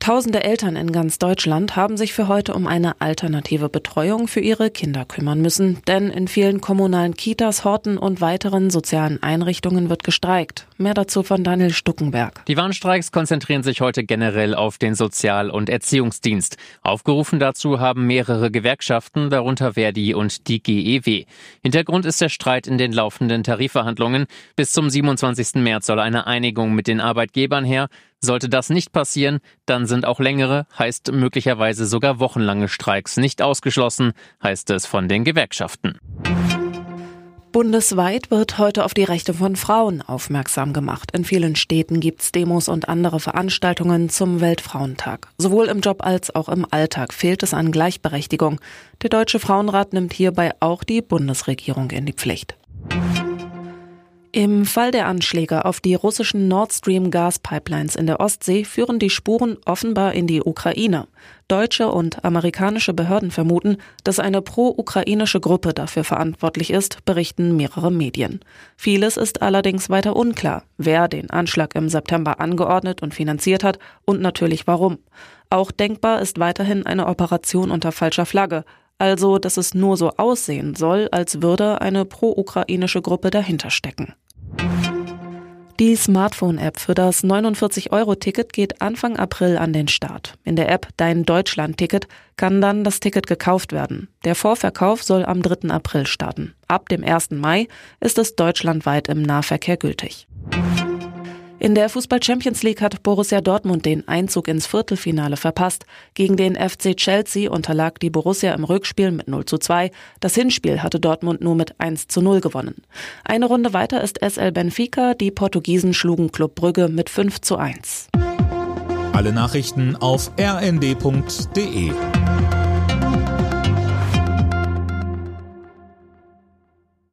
Tausende Eltern in ganz Deutschland haben sich für heute um eine alternative Betreuung für ihre Kinder kümmern müssen, denn in vielen kommunalen Kitas, Horten und weiteren sozialen Einrichtungen wird gestreikt. Mehr dazu von Daniel Stuckenberg. Die Warnstreiks konzentrieren sich heute generell auf den Sozial- und Erziehungsdienst. Aufgerufen dazu haben mehrere Gewerkschaften, darunter Verdi und die GEW. Hintergrund ist der Streit in den laufenden Tarifverhandlungen. Bis zum 27. März soll eine Einigung mit den Arbeitgebern her. Sollte das nicht passieren, dann sind auch längere, heißt möglicherweise sogar wochenlange Streiks nicht ausgeschlossen, heißt es von den Gewerkschaften. Bundesweit wird heute auf die Rechte von Frauen aufmerksam gemacht. In vielen Städten gibt's Demos und andere Veranstaltungen zum Weltfrauentag. Sowohl im Job als auch im Alltag fehlt es an Gleichberechtigung. Der Deutsche Frauenrat nimmt hierbei auch die Bundesregierung in die Pflicht. Im Fall der Anschläge auf die russischen Nord Stream Gaspipelines in der Ostsee führen die Spuren offenbar in die Ukraine. Deutsche und amerikanische Behörden vermuten, dass eine pro-ukrainische Gruppe dafür verantwortlich ist, berichten mehrere Medien. Vieles ist allerdings weiter unklar, wer den Anschlag im September angeordnet und finanziert hat und natürlich warum. Auch denkbar ist weiterhin eine Operation unter falscher Flagge, also dass es nur so aussehen soll, als würde eine pro-ukrainische Gruppe dahinter stecken. Die Smartphone-App für das 49-Euro-Ticket geht Anfang April an den Start. In der App Dein Deutschland-Ticket kann dann das Ticket gekauft werden. Der Vorverkauf soll am 3. April starten. Ab dem 1. Mai ist es deutschlandweit im Nahverkehr gültig. In der Fußball Champions League hat Borussia Dortmund den Einzug ins Viertelfinale verpasst. Gegen den FC Chelsea unterlag die Borussia im Rückspiel mit 0 zu 2. Das Hinspiel hatte Dortmund nur mit 1 zu 0 gewonnen. Eine Runde weiter ist SL Benfica. Die Portugiesen schlugen Club Brügge mit 5 zu 1. Alle Nachrichten auf rnd.de